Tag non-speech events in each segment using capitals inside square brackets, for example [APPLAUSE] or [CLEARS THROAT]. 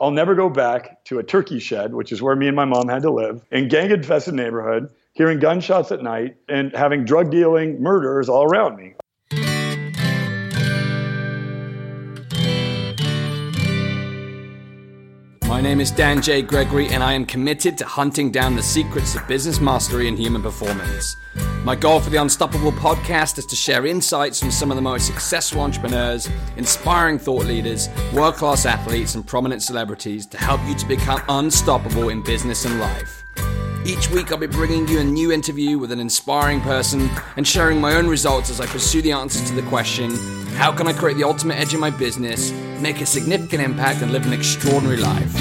I'll never go back to a turkey shed, which is where me and my mom had to live, in gang infested neighborhood, hearing gunshots at night and having drug dealing murderers all around me. My name is Dan J. Gregory, and I am committed to hunting down the secrets of business mastery and human performance. My goal for the Unstoppable podcast is to share insights from some of the most successful entrepreneurs, inspiring thought leaders, world class athletes, and prominent celebrities to help you to become unstoppable in business and life. Each week, I'll be bringing you a new interview with an inspiring person and sharing my own results as I pursue the answers to the question how can I create the ultimate edge in my business, make a significant impact, and live an extraordinary life?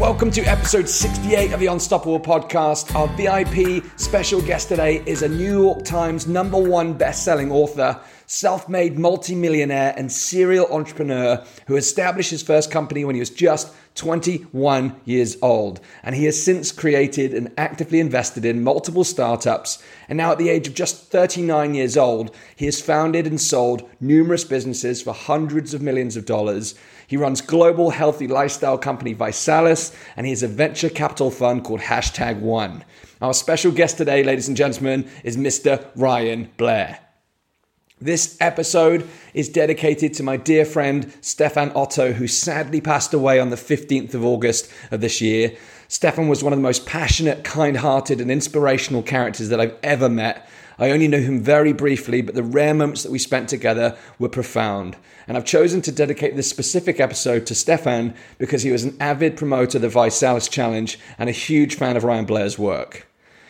Welcome to episode 68 of the Unstoppable podcast. Our VIP special guest today is a New York Times number one best-selling author, self-made multimillionaire and serial entrepreneur who established his first company when he was just 21 years old. And he has since created and actively invested in multiple startups. And now, at the age of just 39 years old, he has founded and sold numerous businesses for hundreds of millions of dollars. He runs global healthy lifestyle company ViSalus, and he has a venture capital fund called Hashtag One. Our special guest today, ladies and gentlemen, is Mr. Ryan Blair. This episode is dedicated to my dear friend Stefan Otto, who sadly passed away on the 15th of August of this year. Stefan was one of the most passionate, kind hearted, and inspirational characters that I've ever met. I only knew him very briefly, but the rare moments that we spent together were profound. And I've chosen to dedicate this specific episode to Stefan because he was an avid promoter of the ViSalus Challenge and a huge fan of Ryan Blair's work.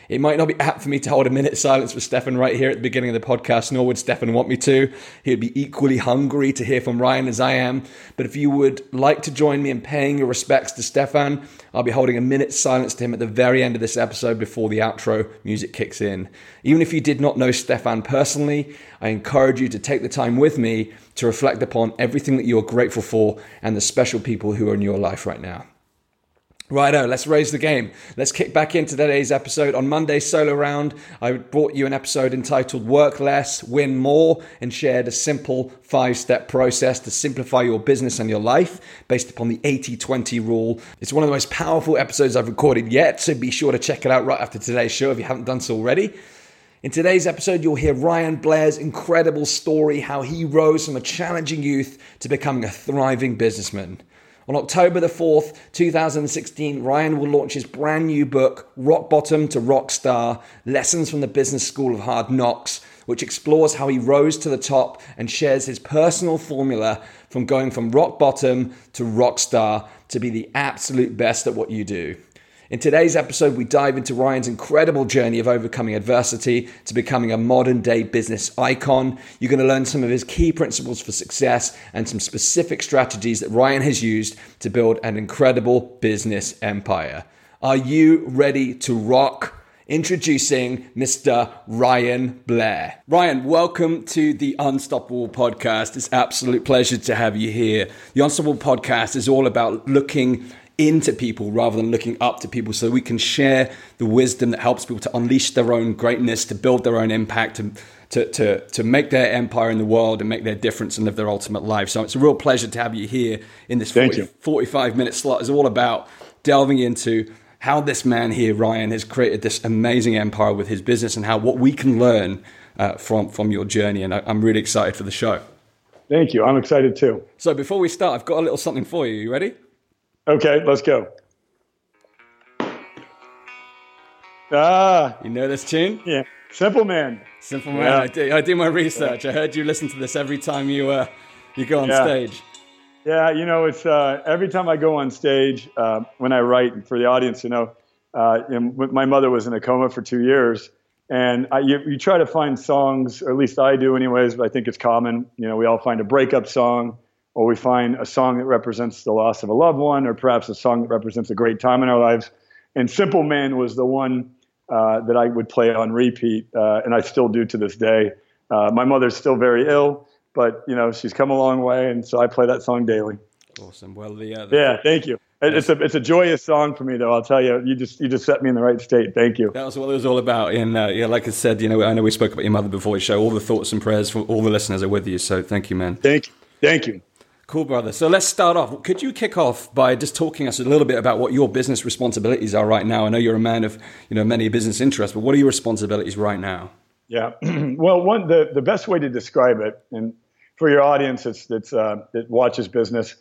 It might not be apt for me to hold a minute silence for Stefan right here at the beginning of the podcast, nor would Stefan want me to. He would be equally hungry to hear from Ryan as I am. But if you would like to join me in paying your respects to Stefan, I'll be holding a minute's silence to him at the very end of this episode before the outro music kicks in. Even if you did not know Stefan personally, I encourage you to take the time with me to reflect upon everything that you're grateful for and the special people who are in your life right now. Righto, let's raise the game. Let's kick back into today's episode. On Monday's solo round, I brought you an episode entitled Work Less, Win More, and shared a simple five step process to simplify your business and your life based upon the 80 20 rule. It's one of the most powerful episodes I've recorded yet, so be sure to check it out right after today's show if you haven't done so already. In today's episode, you'll hear Ryan Blair's incredible story how he rose from a challenging youth to becoming a thriving businessman. On October the 4th, 2016, Ryan will launch his brand new book, Rock Bottom to Rock Star Lessons from the Business School of Hard Knocks, which explores how he rose to the top and shares his personal formula from going from rock bottom to rock star to be the absolute best at what you do. In today's episode, we dive into Ryan's incredible journey of overcoming adversity to becoming a modern day business icon. You're going to learn some of his key principles for success and some specific strategies that Ryan has used to build an incredible business empire. Are you ready to rock? Introducing Mr. Ryan Blair. Ryan, welcome to the Unstoppable podcast. It's absolute pleasure to have you here. The Unstoppable podcast is all about looking into people rather than looking up to people so we can share the wisdom that helps people to unleash their own greatness, to build their own impact, to, to, to, to make their empire in the world and make their difference and live their ultimate life. So it's a real pleasure to have you here in this 40, 45 minute slot. It's all about delving into how this man here, Ryan, has created this amazing empire with his business and how what we can learn uh, from, from your journey. And I, I'm really excited for the show. Thank you. I'm excited too. So before we start, I've got a little something for you. You ready? Okay, let's go. Ah, you know this tune? Yeah, Simple Man. Simple Man. Yeah. I, do, I do my research. Yeah. I heard you listen to this every time you uh, you go on yeah. stage. Yeah, you know, it's uh, every time I go on stage uh, when I write for the audience. You know, uh, you know, my mother was in a coma for two years, and I, you, you try to find songs, or at least I do, anyways. But I think it's common. You know, we all find a breakup song or we find a song that represents the loss of a loved one, or perhaps a song that represents a great time in our lives. And Simple Man was the one uh, that I would play on repeat, uh, and I still do to this day. Uh, my mother's still very ill, but you know she's come a long way, and so I play that song daily. Awesome. Well, the, uh, the yeah, thank you. It's a it's a joyous song for me, though. I'll tell you, you just you just set me in the right state. Thank you. That was what it was all about. And uh, yeah, like I said, you know, I know we spoke about your mother before the show. All the thoughts and prayers for all the listeners are with you. So thank you, man. Thank you. Thank you. Cool, brother. So let's start off. Could you kick off by just talking us a little bit about what your business responsibilities are right now? I know you're a man of you know many business interests, but what are your responsibilities right now? Yeah. [CLEARS THROAT] well, one the the best way to describe it, and for your audience that's that's uh, that watches business,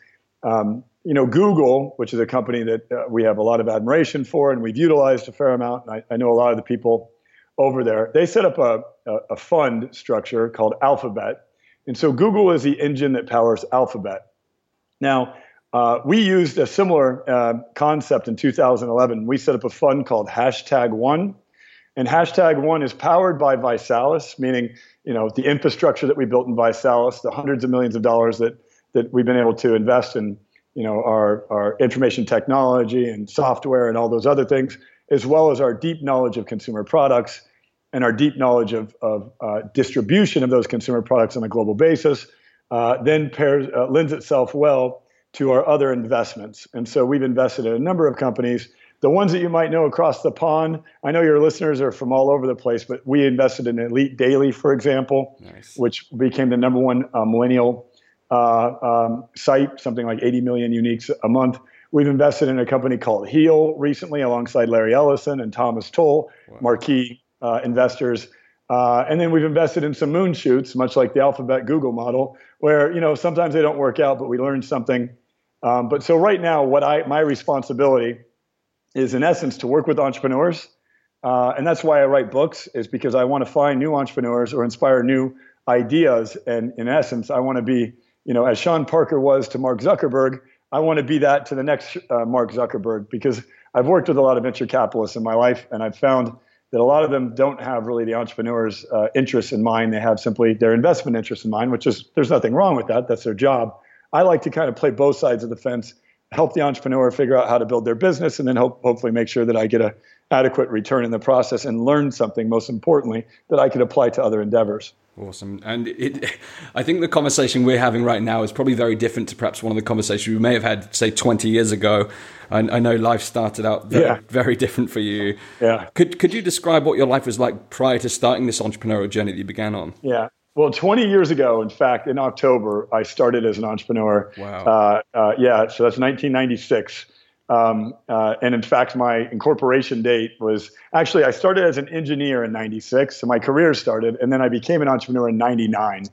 um, you know, Google, which is a company that uh, we have a lot of admiration for, and we've utilized a fair amount. And I, I know a lot of the people over there. They set up a, a, a fund structure called Alphabet and so Google is the engine that powers Alphabet. Now, uh, we used a similar uh, concept in 2011. We set up a fund called Hashtag One, and Hashtag One is powered by ViSalus, meaning you know the infrastructure that we built in ViSalus, the hundreds of millions of dollars that that we've been able to invest in, you know, our our information technology and software and all those other things, as well as our deep knowledge of consumer products and our deep knowledge of, of uh, distribution of those consumer products on a global basis uh, then pairs, uh, lends itself well to our other investments. And so we've invested in a number of companies. The ones that you might know across the pond, I know your listeners are from all over the place, but we invested in Elite Daily, for example, nice. which became the number one uh, millennial uh, um, site, something like 80 million uniques a month. We've invested in a company called Heal recently alongside Larry Ellison and Thomas Tull, wow. marquee uh, investors. Uh, and then we've invested in some moon shoots, much like the Alphabet Google model, where you know sometimes they don't work out, but we learn something. Um, but so right now, what I my responsibility is in essence to work with entrepreneurs, uh, and that's why I write books, is because I want to find new entrepreneurs or inspire new ideas. And in essence, I want to be, you know, as Sean Parker was to Mark Zuckerberg, I want to be that to the next uh, Mark Zuckerberg because I've worked with a lot of venture capitalists in my life, and I've found that a lot of them don't have really the entrepreneur's uh, interests in mind. They have simply their investment interests in mind, which is there's nothing wrong with that. That's their job. I like to kind of play both sides of the fence, help the entrepreneur figure out how to build their business, and then hope, hopefully make sure that I get a adequate return in the process and learn something. Most importantly, that I can apply to other endeavors. Awesome. And it, [LAUGHS] I think the conversation we're having right now is probably very different to perhaps one of the conversations we may have had, say, 20 years ago. I, I know life started out very, yeah. very, different for you. Yeah. Could, could you describe what your life was like prior to starting this entrepreneurial journey that you began on? Yeah. Well, 20 years ago, in fact, in October, I started as an entrepreneur. Wow. Uh, uh, yeah. So that's 1996. Um, uh, and in fact, my incorporation date was actually I started as an engineer in '96, so my career started, and then I became an entrepreneur in '99.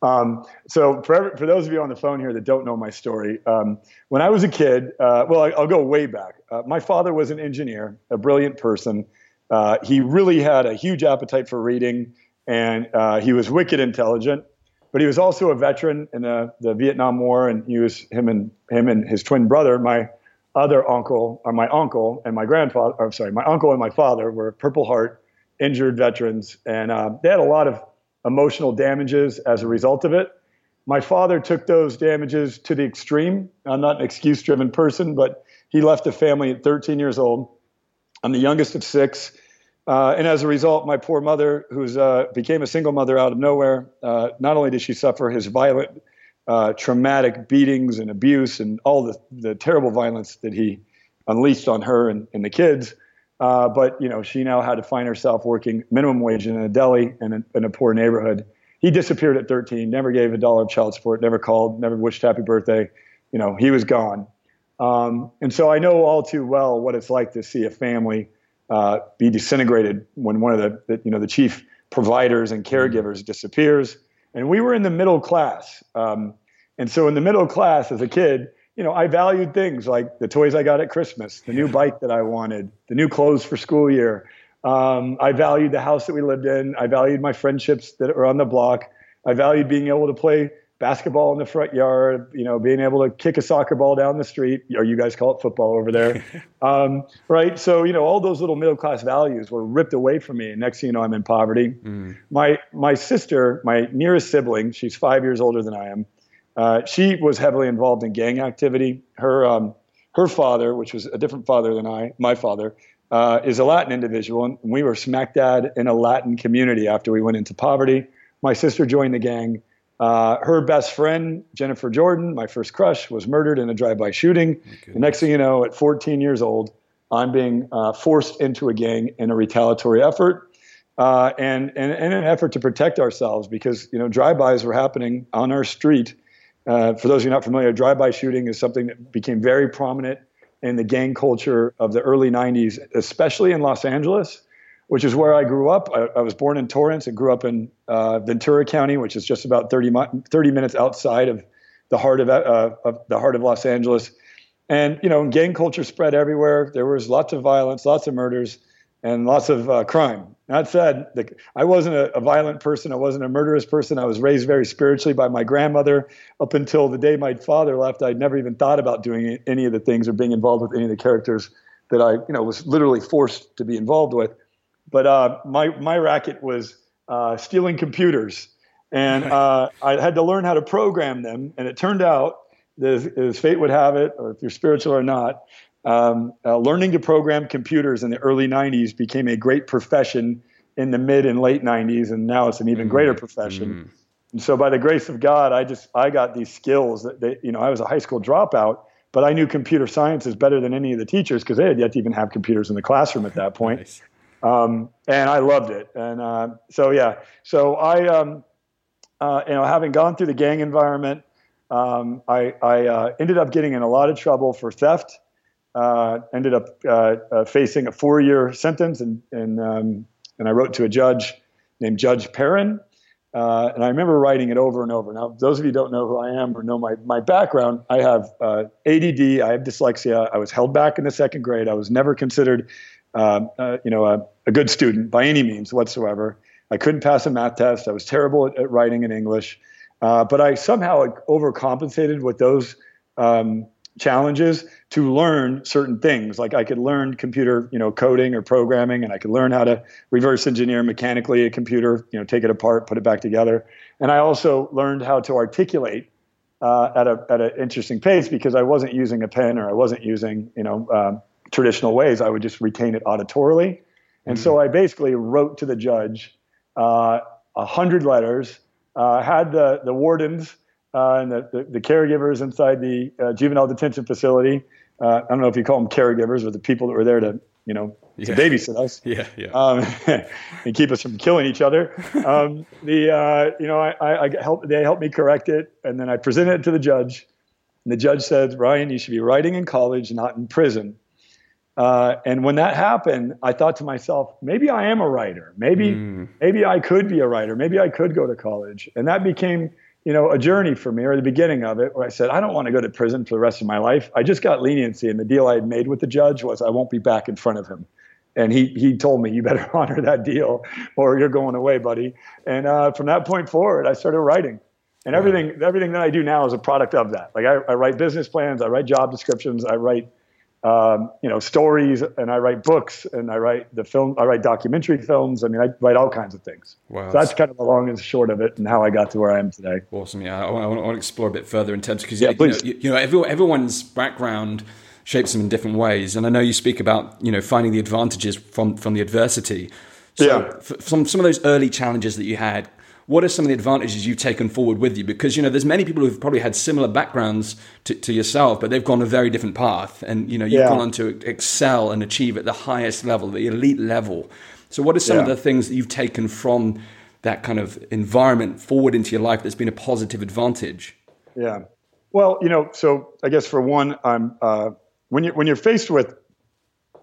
Um, so for for those of you on the phone here that don't know my story, um, when I was a kid, uh, well, I, will go way back. Uh, my father was an engineer, a brilliant person. Uh, he really had a huge appetite for reading, and uh, he was wicked intelligent. But he was also a veteran in the, the Vietnam War, and he was him and him and his twin brother, my other uncle, or my uncle and my grandfather, I'm sorry, my uncle and my father were Purple Heart injured veterans, and uh, they had a lot of emotional damages as a result of it. My father took those damages to the extreme. I'm not an excuse driven person, but he left the family at 13 years old. I'm the youngest of six. Uh, and as a result, my poor mother, who uh, became a single mother out of nowhere, uh, not only did she suffer his violent uh, traumatic beatings and abuse and all the, the terrible violence that he unleashed on her and, and the kids. Uh, but you know, she now had to find herself working minimum wage in a deli in a, in a poor neighborhood. He disappeared at 13, never gave a dollar of child support, never called, never wished happy birthday. You know, he was gone. Um, and so I know all too well what it's like to see a family uh, be disintegrated when one of the, the, you know the chief providers and caregivers disappears and we were in the middle class. Um, and so in the middle class as a kid, you know, I valued things like the toys I got at Christmas, the new bike that I wanted, the new clothes for school year. Um, I valued the house that we lived in. I valued my friendships that were on the block. I valued being able to play basketball in the front yard, you know, being able to kick a soccer ball down the street, or you guys call it football over there, [LAUGHS] um, right? So, you know, all those little middle class values were ripped away from me. And next thing you know, I'm in poverty. Mm. My my sister, my nearest sibling, she's five years older than I am. Uh, she was heavily involved in gang activity. Her um, her father, which was a different father than I, my father, uh, is a Latin individual, and we were smack dab in a Latin community after we went into poverty. My sister joined the gang Uh, her best friend, Jennifer Jordan, my first crush, was murdered in a drive-by shooting. The next thing you know, at 14 years old, I'm being uh, forced into a gang in a retaliatory effort, uh, and, and, and an effort to protect ourselves because you know drive-bys were happening on our street. Uh, for those of you not familiar, drive-by shooting is something that became very prominent in the gang culture of the early 90s, especially in Los Angeles which is where I grew up. I, I was born in Torrance and grew up in uh, Ventura County, which is just about 30, 30 minutes outside of the heart of, uh, of, the heart of Los Angeles. And you know, gang culture spread everywhere. There was lots of violence, lots of murders, and lots of uh, crime. That said, the, I wasn't a, a, violent person. I wasn't a murderous person. I was raised very spiritually by my grandmother. Up until the day my father left, I'd never even thought about doing any of the things or being involved with any of the characters that I, you know, was literally forced to be involved with. But uh, my my racket was uh, stealing computers, and uh, I had to learn how to program them. And it turned out, as, as fate would have it, or if you're spiritual or not, um, uh, learning to program computers in the early '90s became a great profession in the mid and late '90s, and now it's an even greater mm-hmm. profession. Mm. And so, by the grace of God, I just I got these skills that they, you know I was a high school dropout, but I knew computer sciences better than any of the teachers because they had yet to even have computers in the classroom at that point. nice. Um, and I loved it. And uh, so, yeah, so I, um, uh, you know, having gone through the gang environment, um, I, I uh, ended up getting in a lot of trouble for theft. Uh, ended up uh, uh, facing a four-year sentence, and and um, and I wrote to a judge named Judge Perrin. and I remember writing it over and over. Now, those of you who don't know who I am or know my, my background, I have ADD, I have dyslexia. I was held back in the second grade. I was never considered uh, uh, you know, a, a, good student by any means whatsoever. I couldn't pass a math test. I was terrible at, at writing in English, uh, but I somehow overcompensated with those um, challenges to learn certain things. Like I could learn computer, you know, coding or programming, and I could learn how to reverse engineer mechanically a computer, you know, take it apart, put it back together. And I also learned how to articulate uh, at a at an interesting pace because I wasn't using a pen or I wasn't using, you know, um, traditional ways. I would just retain it auditorily. And mm-hmm. so I basically wrote to the judge uh, a uh, hundred letters, uh, had the, the wardens uh, and the, the, the, caregivers inside the uh, juvenile detention facility. Uh, I don't know if you call them caregivers or the people that were there to, you know, to yeah. babysit us. [LAUGHS] Yeah, yeah. Um, [LAUGHS] and keep us from killing each other. Um, the, you know, I, I helped, they helped me correct it. And then I presented it to the judge. And the judge said, Ryan, you should be writing in college, not in prison. Uh, and when that happened, I thought to myself, maybe I am a writer. Maybe mm. maybe I could be a writer. Maybe I could go to college. And that became, you know, a journey for me, or the beginning of it, where I said, I don't want to go to prison for the rest of my life. I just got leniency, and the deal I had made with the judge was I won't be back in front of him. And he he told me, you better [LAUGHS] honor that deal, or you're going away, buddy. And uh, from that point forward, I started writing. And everything, everything that I do now is a product of that. Like I, I write business plans, I write job descriptions, I write um, you know, stories, and I write books, and I write the film. I write documentary films. I mean, I write all kinds of things. Wow, so that's kind of the long and short of it, and how I got to where I am today. Awesome. Yeah, I, I, want, I want, to explore a bit further in terms because yeah, you, know, you, you know, everyone, everyone's background shapes them in different ways, and I know you speak about you know finding the advantages from from the adversity. So yeah. From some of those early challenges that you had, what are some of the advantages you've taken forward with you? Because you know, there's many people who've probably had similar backgrounds to, to yourself, but they've gone a very different path, and you know, you've yeah. gone on to excel and achieve at the highest level, the elite level. So, what are some yeah. of the things that you've taken from that kind of environment forward into your life that's been a positive advantage? Yeah. Well, you know, so I guess for one, I'm uh, when you when you're faced with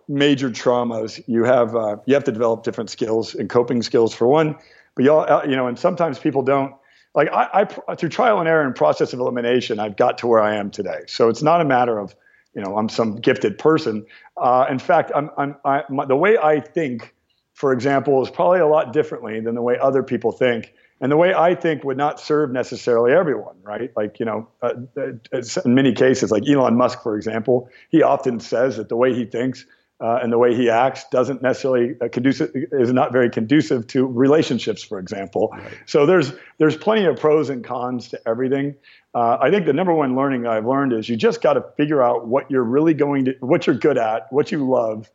major traumas, you have uh, you have to develop different skills and coping skills. For one, but y'all, uh, you know, and sometimes people don't. Like I, I, through trial and error and process of elimination, I've got to where I am today. So it's not a matter of, you know, I'm some gifted person. Uh, in fact, I'm, I'm, I, my, the way I think, for example, is probably a lot differently than the way other people think and the way I think would not serve necessarily everyone, right? Like, you know, uh, uh in many cases, like Elon Musk, for example, he often says that the way he thinks uh, and the way he acts doesn't necessarily uh, conducive is not very conducive to relationships, for example. Right. So there's there's plenty of pros and cons to everything. Uh, I think the number one learning I've learned is you just got to figure out what you're really going to, what you're good at, what you love,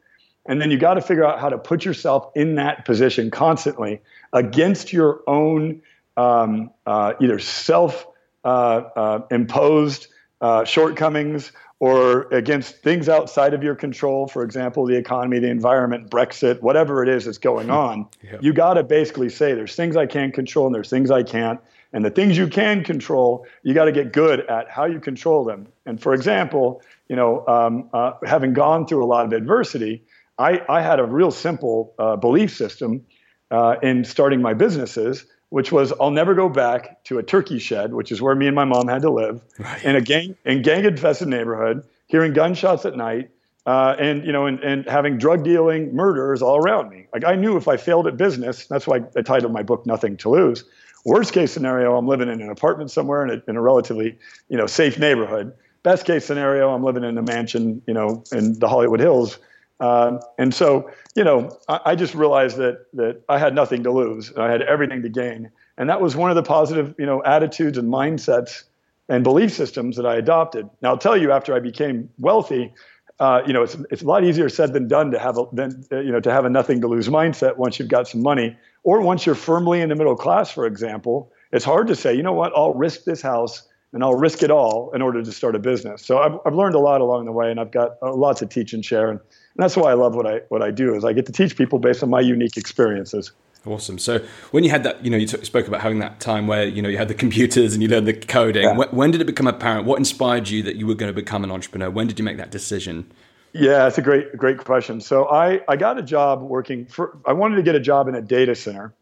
and then you got to figure out how to put yourself in that position constantly against your own um, uh, either self uh, uh, imposed uh, shortcomings or against things outside of your control, for example, the economy, the environment, Brexit, whatever it is that's going on, yep. you got to basically say there's things I can control and there's things I can't. And the things you can control, you got to get good at how you control them. And for example, you know, um, uh, having gone through a lot of adversity, I, I had a real simple uh, belief system uh, in starting my businesses, which was I'll never go back to a turkey shed, which is where me and my mom had to live, right. in a gang in gang infested neighborhood, hearing gunshots at night, uh, and you know, and, and having drug dealing, murders all around me. Like I knew if I failed at business, that's why I titled my book "Nothing to Lose." Worst case scenario, I'm living in an apartment somewhere in a, in a relatively, you know, safe neighborhood. Best case scenario, I'm living in a mansion, you know, in the Hollywood Hills. Um, and so, you know, I, I, just realized that that I had nothing to lose. I had everything to gain, and that was one of the positive, you know, attitudes and mindsets and belief systems that I adopted. Now, I'll tell you, after I became wealthy, uh, you know, it's it's a lot easier said than done to have a than you know to have a nothing to lose mindset once you've got some money or once you're firmly in the middle class, for example, it's hard to say, you know what, I'll risk this house and I'll risk it all in order to start a business. So I've, I've learned a lot along the way, and I've got uh, lots to teach and share, and, and that's why I love what I what I do is I get to teach people based on my unique experiences. Awesome. So when you had that, you know, you t- spoke about having that time where you know you had the computers and you learned the coding. Yeah. When, when did it become apparent? What inspired you that you were going to become an entrepreneur? When did you make that decision? Yeah, it's a great great question. So I I got a job working for. I wanted to get a job in a data center.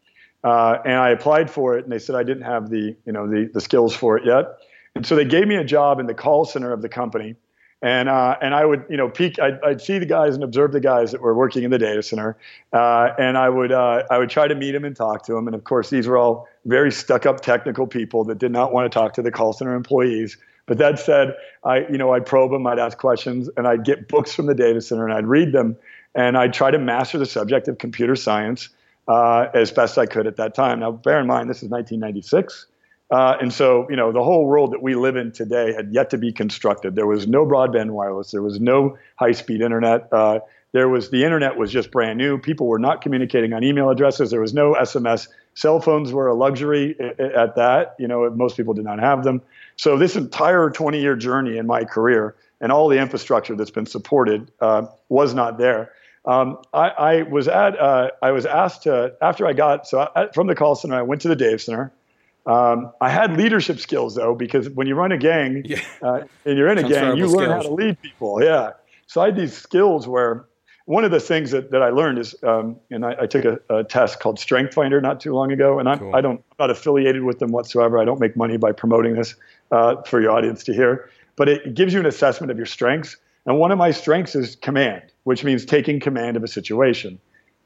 Uh, and I applied for it, and they said I didn't have the you know the the skills for it yet. And so they gave me a job in the call center of the company, and uh, and I would you know peek. I'd, I'd, see the guys and observe the guys that were working in the data center, uh, and I would uh, I would try to meet them and talk to them. And of course, these were all very stuck up technical people that did not want to talk to the call center employees. But that said, I you know I'd probe them, I'd ask questions, and I'd get books from the data center and I'd read them, and I'd try to master the subject of computer science uh, as best I could at that time. Now, bear in mind, this is 1996. Uh, and so, you know, the whole world that we live in today had yet to be constructed. There was no broadband wireless. There was no high-speed internet. Uh, there was the internet was just brand new. People were not communicating on email addresses. There was no SMS. Cell phones were a luxury at that. You know, most people did not have them. So this entire 20-year journey in my career and all the infrastructure that's been supported uh, was not there. Um, I, I, was at uh, I was asked to after I got so I, from the call center I went to the data center. Um, I had leadership skills though because when you run a gang yeah. uh, and you're in a [LAUGHS] gang, you learn skills. how to lead people. Yeah, so I had these skills where one of the things that, that I learned is, um, and I, I took a, a, test called Strength Finder not too long ago, and I'm, cool. I don't, I'm not affiliated with them whatsoever. I don't make money by promoting this uh, for your audience to hear, but it gives you an assessment of your strengths. And one of my strengths is command, which means taking command of a situation.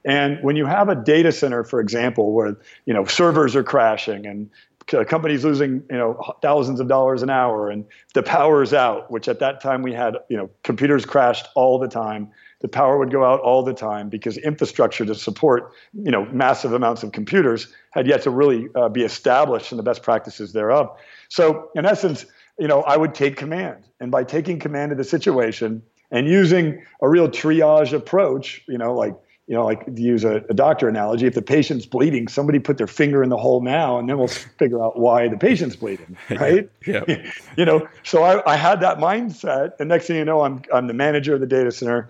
And when you have a data center, for example, where you know servers are crashing and companies losing you know thousands of dollars an hour and the power's out, which at that time we had you know computers crashed all the time. The power would go out all the time because infrastructure to support you know massive amounts of computers had yet to really uh, be established and the best practices thereof. So in essence, you know, I would take command. And by taking command of the situation and using a real triage approach, you know, like, you know, like to use a, a, doctor analogy, if the patient's bleeding, somebody put their finger in the hole now, and then we'll [LAUGHS] figure out why the patient's bleeding, [LAUGHS] right? yeah. [LAUGHS] you know, so I, I had that mindset, and next thing you know, I'm I'm the manager of the data center,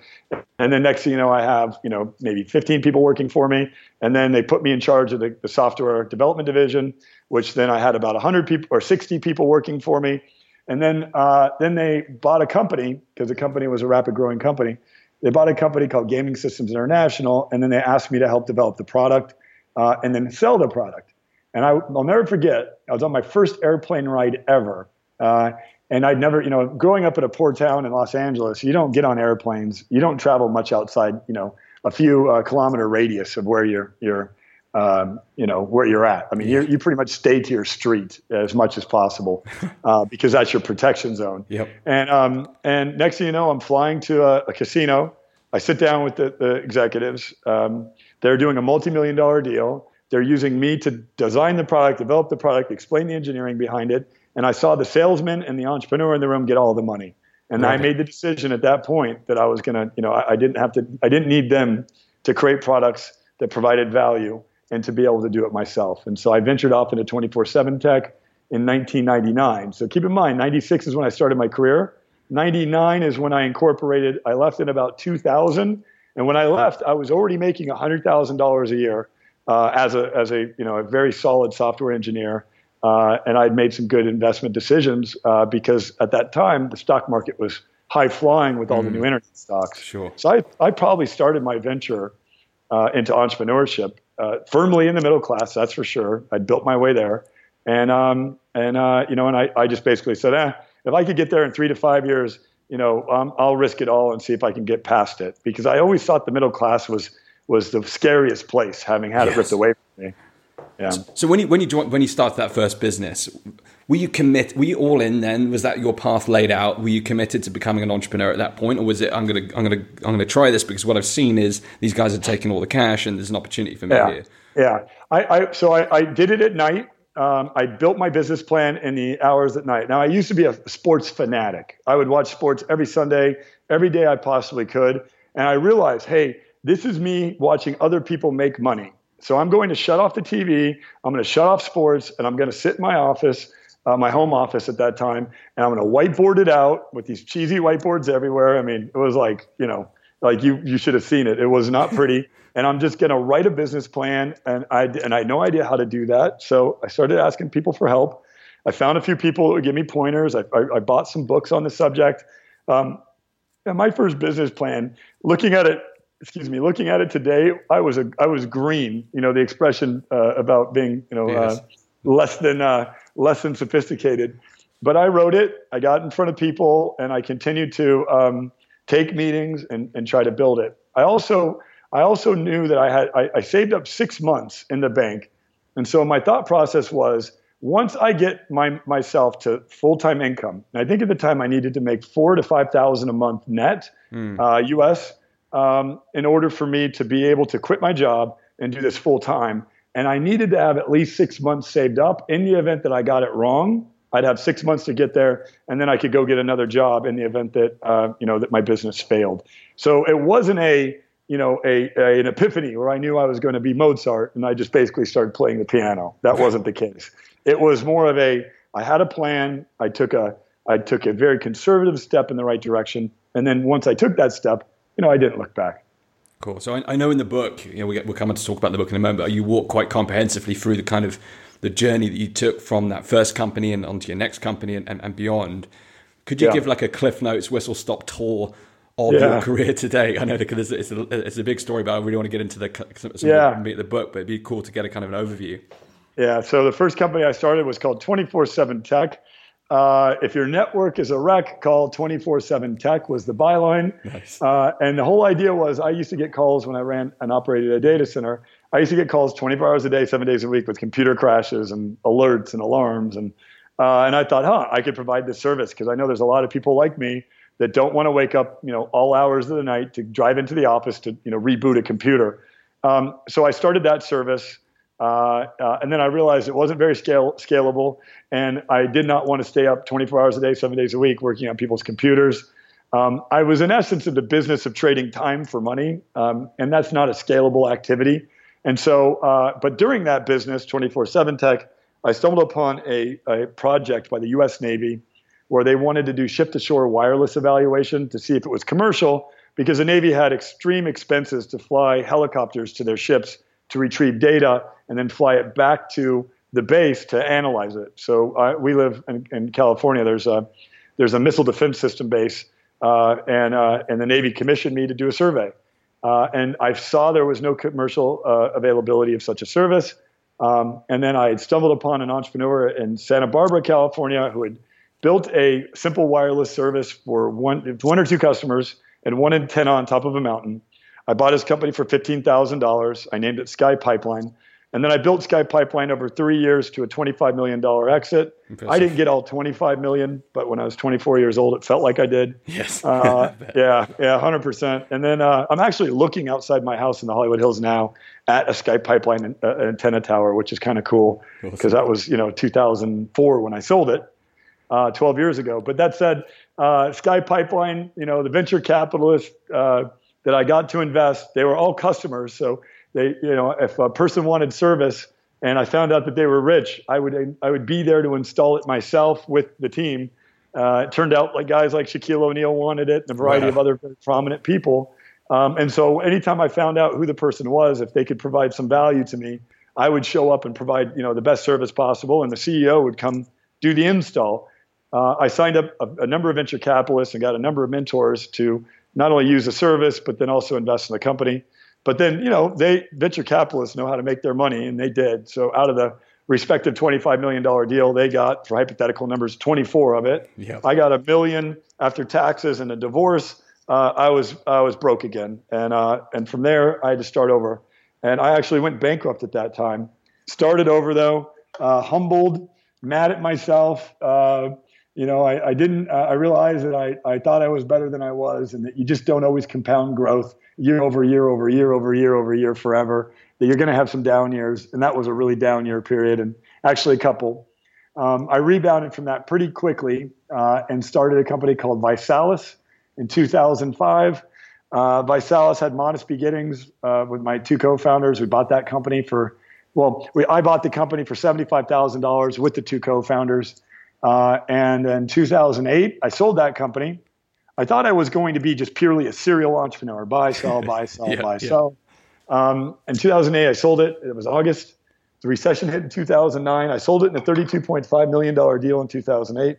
and then next thing you know, I have you know maybe 15 people working for me, and then they put me in charge of the, the software development division, which then I had about 100 people or 60 people working for me and then, uh, then they bought a company because the company was a rapid growing company. They bought a company called Gaming Systems International, and then they asked me to help develop the product uh, and then sell the product. And I, will never forget, I was on my first airplane ride ever. Uh, and I'd never, you know, growing up in a poor town in Los Angeles, you don't get on airplanes. You don't travel much outside, you know, a few uh, kilometer radius of where you're, you're um, you know where you're at. I mean, you you pretty much stay to your street as much as possible [LAUGHS] uh, because that's your protection zone. Yep. And um, and next thing you know, I'm flying to a, a casino. I sit down with the, the executives. Um, they're doing a multi-million dollar deal. They're using me to design the product, develop the product, explain the engineering behind it. And I saw the salesman and the entrepreneur in the room get all the money. And right. I made the decision at that point that I was going to, you know, I, I didn't have to, I didn't need them to create products that provided value and to be able to do it myself. And so I ventured off into 24 7 tech in 1999. So keep in mind, 96 is when I started my career. 99 is when I incorporated. I left in about 2000. And when I left, I was already making $100,000 a year uh, as, a, as a, you know, a very solid software engineer. Uh, and I'd made some good investment decisions uh, because at that time, the stock market was high flying with all mm. the new internet stocks. Sure. So I, I probably started my venture uh, into entrepreneurship uh, firmly in the middle class, that's for sure. I built my way there. And, um, and uh, you know, and I, I just basically said, eh, if I could get there in three to five years, you know, um, I'll risk it all and see if I can get past it. Because I always thought the middle class was, was the scariest place, having had yes. it ripped away from me. Yeah. So when you when you when you started that first business, were you commit? Were you all in then? Was that your path laid out? Were you committed to becoming an entrepreneur at that point, or was it I'm gonna I'm gonna I'm gonna try this because what I've seen is these guys are taking all the cash and there's an opportunity for me yeah. here. Yeah, I, I so I, I did it at night. Um, I built my business plan in the hours at night. Now I used to be a sports fanatic. I would watch sports every Sunday, every day I possibly could, and I realized, hey, this is me watching other people make money. So I'm going to shut off the TV. I'm going to shut off sports, and I'm going to sit in my office, uh, my home office at that time, and I'm going to whiteboard it out with these cheesy whiteboards everywhere. I mean, it was like you know, like you you should have seen it. It was not [LAUGHS] pretty. and I'm just going to write a business plan, and I and I had no idea how to do that. So I started asking people for help. I found a few people that would give me pointers. I, I, I bought some books on the subject. Um, and my first business plan, looking at it excuse me, looking at it today, I was a I was green. You know the expression uh, about being you know uh, yes. uh, less than uh, less than sophisticated. But I wrote it. I got in front of people, and I continued to um, take meetings and, and try to build it. I also I also knew that I had I, I saved up six months in the bank, and so my thought process was once I get my myself to full time income, and I think at the time I needed to make four to five thousand a month net mm. uh, U.S um, in order for me to be able to quit my job and do this full time. And I needed to have at least six months saved up in the event that I got it wrong. I'd have six months to get there, and then I could go get another job in the event that uh, you know that my business failed. So it wasn't a you know a, a, an epiphany where I knew I was going to be Mozart and I just basically started playing the piano. That wasn't the case. It was more of a I had a plan. I took a I took a very conservative step in the right direction, and then once I took that step, you know, I didn't look back. Cool. So I, I know in the book, you know, we, we're coming to talk about the book in a moment, but you walk quite comprehensively through the kind of the journey that you took from that first company and onto your next company and, and, and beyond. Could you yeah. give like a Cliff Notes whistle stop tour of yeah. your career today? I know because it's a, it's a big story, but I really want to get into the some, some yeah. of the book, but it'd be cool to get a kind of an overview. Yeah. So the first company I started was called 24 7 Tech. Uh, if your network is a wreck, call 24 7 Tech, was the byline. Nice. Uh, and the whole idea was I used to get calls when I ran and operated a data center. I used to get calls 24 hours a day, seven days a week with computer crashes and alerts and alarms. And, uh, and I thought, huh, I could provide this service because I know there's a lot of people like me that don't want to wake up, you know, all hours of the night to drive into the office to, you know, reboot a computer. Um, so I started that service. Uh, uh, and then I realized it wasn't very scale, scalable, and I did not want to stay up 24 hours a day, seven days a week, working on people's computers. Um, I was in essence in the business of trading time for money, um, and that's not a scalable activity. And so, uh, but during that business, 24/7 Tech, I stumbled upon a, a project by the U.S. Navy where they wanted to do ship-to-shore wireless evaluation to see if it was commercial, because the Navy had extreme expenses to fly helicopters to their ships to retrieve data and then fly it back to the base to analyze it. So uh, we live in, in, California. There's a there's a missile defense system base, uh, and uh, and the Navy commissioned me to do a survey. Uh, and I saw there was no commercial uh, availability of such a service. Um, and then I had stumbled upon an entrepreneur in Santa Barbara, California, who had built a simple wireless service for one one or two customers and one antenna on top of a mountain. I bought his company for $15,000. I named it Sky Pipeline. And then I built Sky Pipeline over three years to a $25 million exit. Impressive. I didn't get all 25 million, but when I was 24 years old, it felt like I did. Yes. Uh, [LAUGHS] yeah, yeah, 100%. And then uh, I'm actually looking outside my house in the Hollywood Hills now at a Sky Pipeline uh, antenna tower, which is kind of cool because awesome. that was, you know, 2004 when I sold it, uh, 12 years ago. But that said, uh, Sky Pipeline, you know, the venture capitalist uh, that I got to invest, they were all customers. So they, you know, if a person wanted service and I found out that they were rich, I would I would be there to install it myself with the team. Uh, it turned out like guys like Shaquille O'Neal wanted it, and a variety of other prominent people. Um, and so anytime I found out who the person was, if they could provide some value to me, I would show up and provide you know the best service possible, and the CEO would come do the install. Uh, I signed up a, a, number of venture capitalists and got a number of mentors to not only use the service but then also invest in the company. But then you know they venture capitalists know how to make their money, and they did. So out of the respective $25 million deal they got for hypothetical numbers 24 of it yep. i got a million after taxes and a divorce uh, I was I was broke again, and uh, and from there I had to start over, and I actually went bankrupt at that time. Started over though, uh, humbled, mad at myself. You know, I, I didn't. Uh, I realized that I, I thought I was better than I was, and that you just don't always compound growth year over year over year over year over year forever. That you're going to have some down years, and that was a really down year period, and actually a couple. Um, I rebounded from that pretty quickly uh, and started a company called ViSalus in 2005. Uh, ViSalus had modest beginnings uh, with my two co-founders. We bought that company for, well, we, I bought the company for $75,000 with the two co-founders. Uh, and in 2008, I sold that company. I thought I was going to be just purely a serial entrepreneur, buy, sell, buy, [LAUGHS] sell, yeah, buy, yeah. sell. Um, in 2008, I sold it. It was August. The recession hit in 2009. I sold it in a $32.5 million deal in 2008.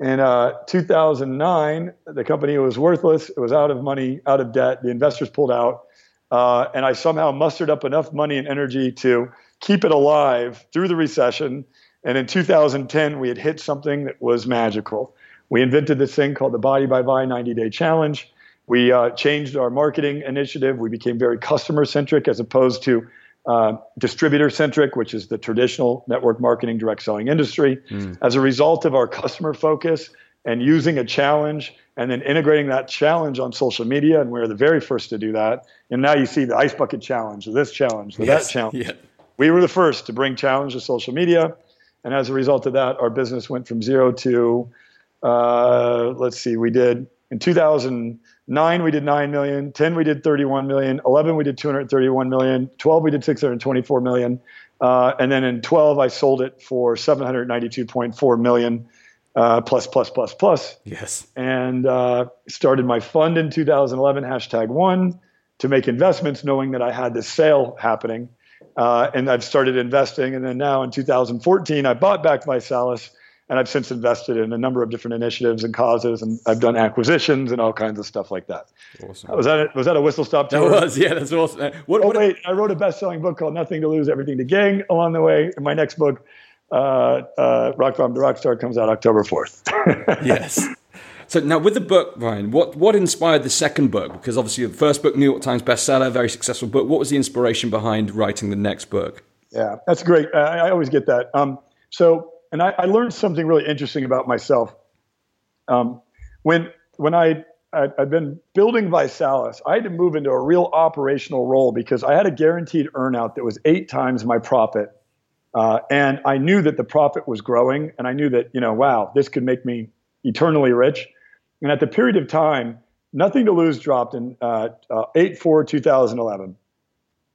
In uh, 2009, the company was worthless. It was out of money, out of debt. The investors pulled out. Uh, and I somehow mustered up enough money and energy to keep it alive through the recession. And in 2010, we had hit something that was magical. We invented this thing called the Body by Vi 90 Day Challenge. We uh, changed our marketing initiative. We became very customer centric as opposed to uh, distributor centric, which is the traditional network marketing direct selling industry. Mm. As a result of our customer focus and using a challenge and then integrating that challenge on social media, and we're the very first to do that. And now you see the ice bucket challenge, or this challenge, yes. that challenge. Yeah. We were the first to bring challenge to social media. And as a result of that, our business went from zero to, uh, let's see, we did in 2000 nine we did 9 million 10 we did 31 million 11 we did 231 million 12 we did 624 million uh, and then in 12 i sold it for 792.4 million uh, plus plus plus plus. Yes. And uh, started my fund in 2011 hashtag one to make investments knowing that i had this sale happening uh, and i've started investing and then now in 2014 i bought back ViSalus and I've since invested in a number of different initiatives and causes, and I've done acquisitions and all kinds of stuff like that. Awesome. Was that a, was that a whistle stop tour? That was, yeah, that's awesome. Uh, what, oh what, wait, I wrote a best-selling book called Nothing to Lose, Everything to Gain along the way. And my next book, uh, uh, Rock Bottom to Rockstar, comes out October fourth. [LAUGHS] yes. So now with the book, Ryan, what what inspired the second book? Because obviously the first book, New York Times bestseller, very successful book. What was the inspiration behind writing the next book? Yeah, that's great. I, I always get that. Um, so and I, I, learned something really interesting about myself. Um, when when I i had been building ViSalus, I had to move into a real operational role because I had a guaranteed earnout that was eight times my profit, uh, and I knew that the profit was growing, and I knew that you know, wow, this could make me eternally rich. And at the period of time, nothing to lose dropped in uh, uh, 8 4 2011.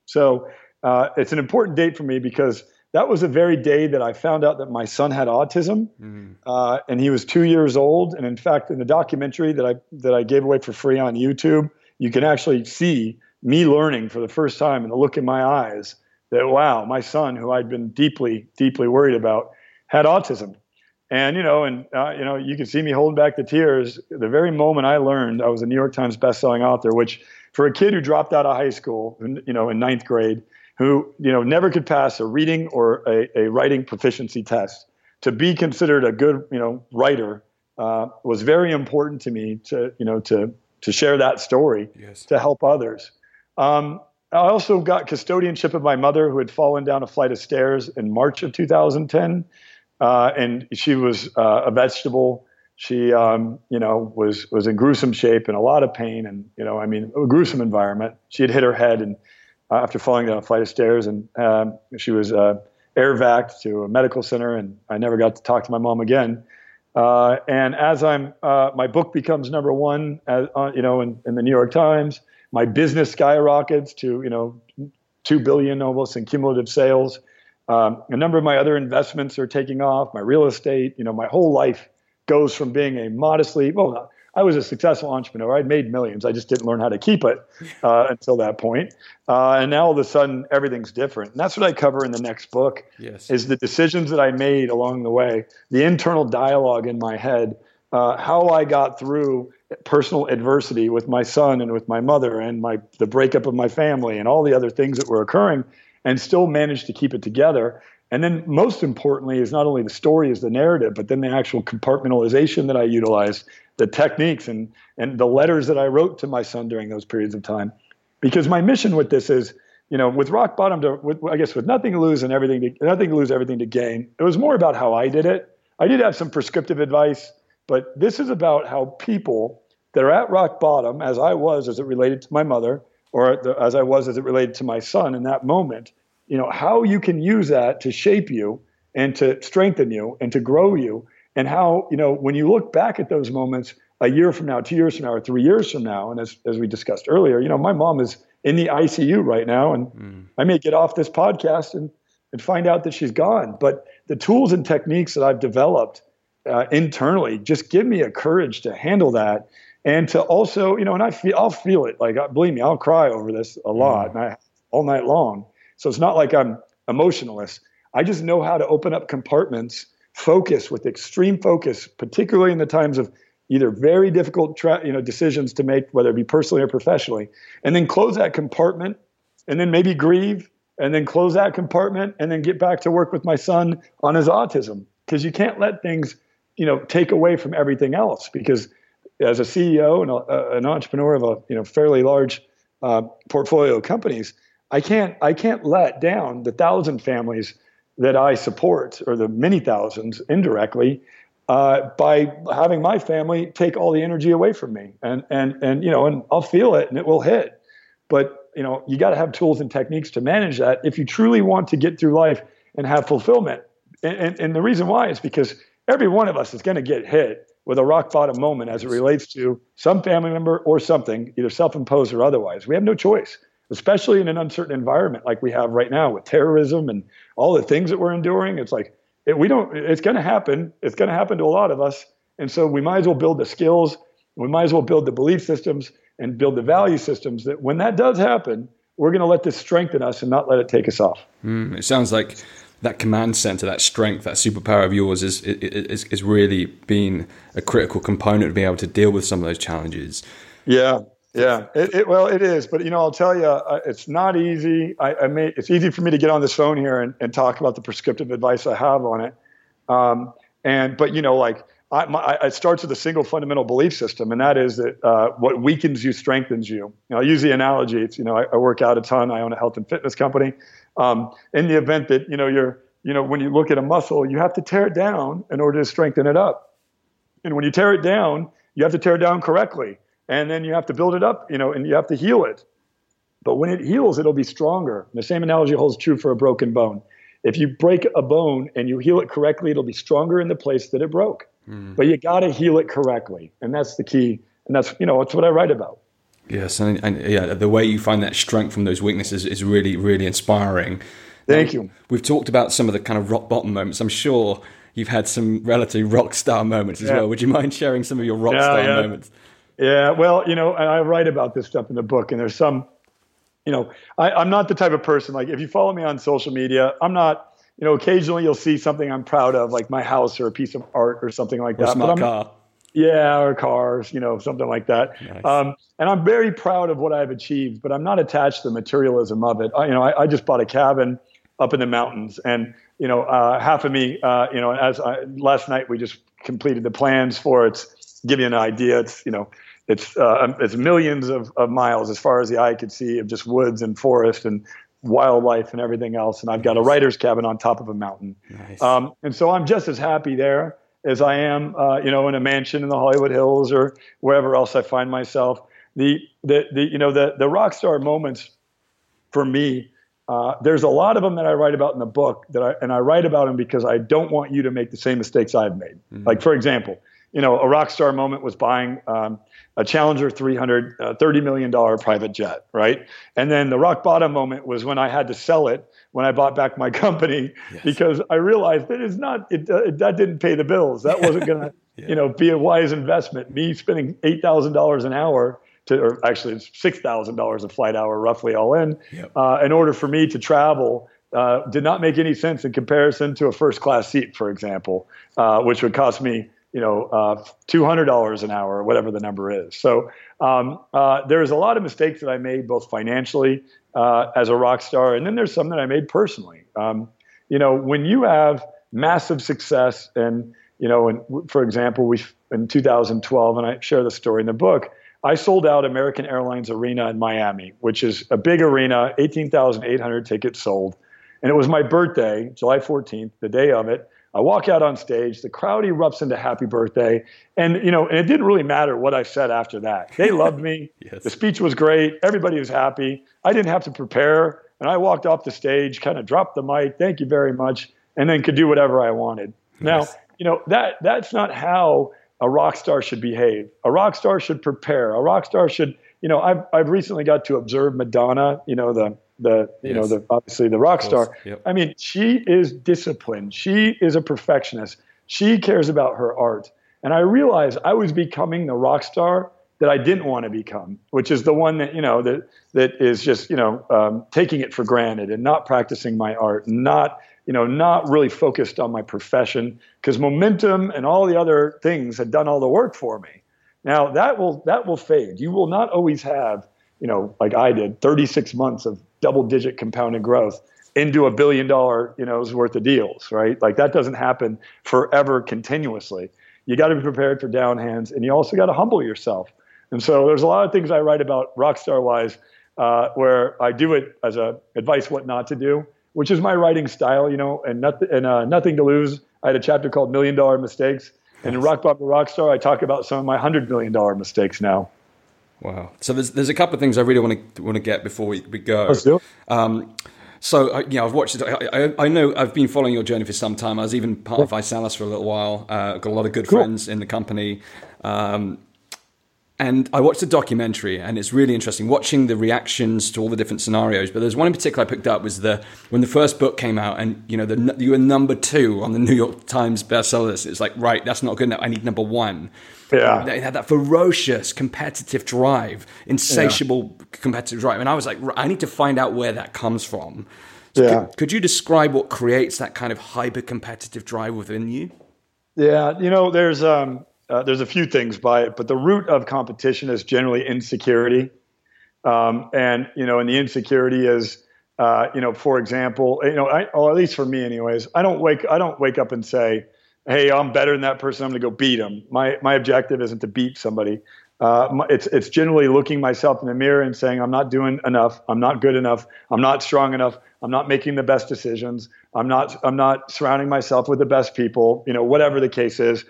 So uh, it's an important date for me because that was the very day that I found out that my son had autism, mm-hmm. uh, and he was two years old. And in fact, in the documentary that I that I gave away for free on YouTube, you can actually see me learning for the first time and the look in my eyes that wow, my son, who I'd been deeply deeply worried about, had autism. And you know, and uh, you know, you can see me holding back the tears. The very moment I learned I was a New York Times best-selling author, which for a kid who dropped out of high school, you know, in ninth grade who you know never could pass a reading or a, a writing proficiency test to be considered a good you know writer uh, was very important to me to you know to to share that story yes. to help others. Um, I also got custodianship of my mother who had fallen down a flight of stairs in March of 2010, uh, and she was uh, a vegetable. She, um, you know, was was in gruesome shape and a lot of pain, and you know, I mean, a gruesome environment. She had hit her head and uh, after falling down a flight of stairs, and um, she was uh, air vac to a medical center, and I never got to talk to my mom again. Uh, and as I'm, uh, my book becomes number one, as, you know, in, in, the New York Times. My business skyrockets to, you know, two billion almost in cumulative sales. Um, a number of my other investments are taking off. My real estate, you know, my whole life goes from being a modestly well, I was a successful entrepreneur. I'd made millions. I just didn't learn how to keep it [LAUGHS] uh, until that point. Uh, and now all of a sudden, everything's different. And that's what I cover in the next book. Yes. Is the decisions that I made along the way, the internal dialogue in my head, uh, how I got through personal adversity with my son and with my mother, and my the breakup of my family, and all the other things that were occurring, and still managed to keep it together. And then, most importantly, is not only the story is the narrative, but then the actual compartmentalization that I utilized the techniques and and the letters that I wrote to my son during those periods of time, because my mission with this is, you know, with rock bottom to, with, I guess, with nothing to lose and everything to nothing to lose, everything to gain. It was more about how I did it. I did have some prescriptive advice, but this is about how people that are at rock bottom, as I was, as it related to my mother, or as I was as it related to my son in that moment, you know, how you can use that to shape you and to strengthen you and to grow you and how you know when you look back at those moments a year from now two years from now or three years from now and as, as we discussed earlier you know my mom is in the icu right now and mm. i may get off this podcast and, and find out that she's gone but the tools and techniques that i've developed uh, internally just give me a courage to handle that and to also you know and i feel i'll feel it. Like believe me i'll cry over this a lot mm. and I, all night long. So it's not like i'm emotionless. I just know how to open up compartments focus with extreme focus, particularly in the times of either very difficult tra- you know decisions to make, whether it be personally or professionally, and then close that compartment, and then maybe grieve, and then close that compartment, and then get back to work with my son on his autism. Because you can't let things you know take away from everything else because as a CEO and a, an entrepreneur of a you know fairly large uh, portfolio of companies, I can't I can't let down the thousand families that I support, or the many thousands indirectly, uh, by having my family take all the energy away from me. And and and you know, and I'll feel it and it will hit. But you know, you got to have tools and techniques to manage that if you truly want to get through life and have fulfillment. And, and, and the reason why is because every one of us is going to get hit with a rock bottom moment as it relates to some family member or something, either self imposed or otherwise. We have no choice especially in an uncertain environment like we have right now with terrorism and all the things that we're enduring. It's like it, we don't. It's going to happen. It's going to happen to a lot of us, and so we might as well build the skills. We might as well build the belief systems and build the value systems that when that does happen, we're going to let this strengthen us and not let it take us off. Mm, it sounds like that command center, that strength, that superpower of yours is, is, is really been a critical component to be able to deal with some of those challenges. Yeah, yeah, it, it, well, it is, but you know, I'll tell you, uh, it's not easy. I, I may, it's easy for me to get on this phone here and, and talk about the prescriptive advice I have on it. Um, and but you know, like I, my, it starts with a single fundamental belief system, and that is that uh, what weakens you strengthens you. you know, I'll use the analogy. It's you know, I, I, work out a ton. I own a health and fitness company. Um, in the event that you know you're, you know, when you look at a muscle, you have to tear it down in order to strengthen it up. And when you tear it down, you have to tear it down correctly and then you have to build it up, you know, and you have to heal it. But when it heals, it'll be stronger. The same analogy holds true for a broken bone. If you break a bone and you heal it correctly, it'll be stronger in the place that it broke. Mm. But you got to heal it correctly, and that's the key. And that's you know that's what I write about. Yes, and, and yeah, the way you find that strength from those weaknesses is really really inspiring. Thank now, you. We've talked about some of the kind of rock bottom moments. I'm sure you've had some relative rock star moments as yeah. well. Would you mind sharing some of your rock yeah, star yeah. moments? Yeah, well, you know, I write about this stuff in the book, and there's some, you know, I, I'm not the type of person like if you follow me on social media, I'm not. You know, occasionally you'll see something I'm proud of, like my house or a piece of art or something like or that. Smart car. Yeah, or cars, you know, something like that. Nice. Um, and I'm very proud of what I've achieved, but I'm not attached to the materialism of it. I, you know, I, I just bought a cabin up in the mountains, and you know, uh, half of me, uh, you know, as I, last night we just completed the plans for it. Give you an idea. It's you know, it's uh, it's millions of, of miles as far as the eye could see of just woods and forest and wildlife and everything else. And I've got a writer's cabin on top of a mountain. Nice. Um, and so I'm just as happy there as I am, uh, you know, in a mansion in the Hollywood Hills or wherever else I find myself. The, the, the you know, the, the rock star moments for me uh, there's a lot of them that I write about in the book that I, and I write about them because I don't want you to make the same mistakes I've made. Mm-hmm. Like for example, you know, a rock star moment was buying um, a Challenger 300, uh, $30 million private jet, right? And then the rock bottom moment was when I had to sell it when I bought back my [LAUGHS] company yes. because I realized that it's not, it, uh, it, that didn't pay the bills. That wasn't going [LAUGHS] to, yeah. you know, be a wise investment. Me spending $8,000 an hour to, or actually it's $6,000 a flight hour roughly all in, yep. uh, in order for me to travel uh, did not make any sense in comparison to a first class seat, for example, uh, which would cost me you know, uh, $200 an hour or whatever the number is. So um, uh, there's a lot of mistakes that I made both financially uh, as a rock star, and then there's some that I made personally. Um, you know, when you have massive success, and you know, and for example, we in 2012, and I share the story in the book. I sold out American Airlines Arena in Miami, which is a big arena, 18,800 tickets sold. And it was my birthday, July 14th, the day of it. I walk out on stage, the crowd erupts into happy birthday. And, you know, and it didn't really matter what I said after that. They [LAUGHS] loved me. yes. The speech was great. Everybody was happy. I didn't have to prepare. And I walked off the stage, kind of dropped the mic, thank you very much, and then could do whatever I wanted. Now, you know, that that's not how a rock star should behave. A rock star should prepare. A rock star should, you know, I've I've recently got to observe Madonna, you know, the the you yes. know the obviously the rock star. Yep. I mean, she is disciplined. She is a perfectionist. She cares about her art. And I realized I was becoming the rock star that I didn't want to become, which is the one that you know that that is just you know um, taking it for granted and not practicing my art, not you know not really focused on my profession because momentum and all the other things had done all the work for me. Now that will that will fade. You will not always have you know like I did 36 months of double digit compounded growth into a billion dollar, you know, worth of deals, right? Like that doesn't happen forever continuously. You got to be prepared for down hands and you also got to humble yourself. And so there's a lot of things I write about rockstar wise uh, where I do it as a advice what not to do, which is my writing style, you know, and nothing, and uh, nothing to lose. I had a chapter called Million Dollar Mistakes. And in Rock Bottom Rockstar, I talk about some of my $100 million mistakes now. Wow. So there's there's a couple of things I really want to want to get before we, we go. Let's do it. Um, so uh, you know, I've watched it. I, I, I, know I've been following your journey for some time. I was even part of ViSalus for a little while. Uh, got a lot of good cool. friends in the company. Um, and I watched the documentary, and it's really interesting watching the reactions to all the different scenarios. But there's one in particular I picked up was the when the first book came out, and you know the, you were number two on the [LAUGHS] New York Times bestseller list. It's like right, that's not good enough. I need number one. Yeah, they had that ferocious competitive drive, insatiable yeah. competitive drive, and I was like, I need to find out where that comes from. So yeah. Could, could you describe what creates that kind of hyper competitive drive within you? Yeah, you know, there's um uh, there's a few things by it, but the root of competition is generally insecurity. Um, and, you know, and the insecurity is, uh, you know, for example, you know, I, or at least for me anyways, I don't wake, I don't wake up and say, Hey, I'm better than that person. I'm going to go beat him. My, my objective isn't to beat somebody. Uh, it's, it's generally looking myself in the mirror and saying, I'm not doing enough. I'm not good enough. I'm not strong enough. I'm not making the best decisions. I'm not, I'm not surrounding myself with the best people, you know, whatever the case is.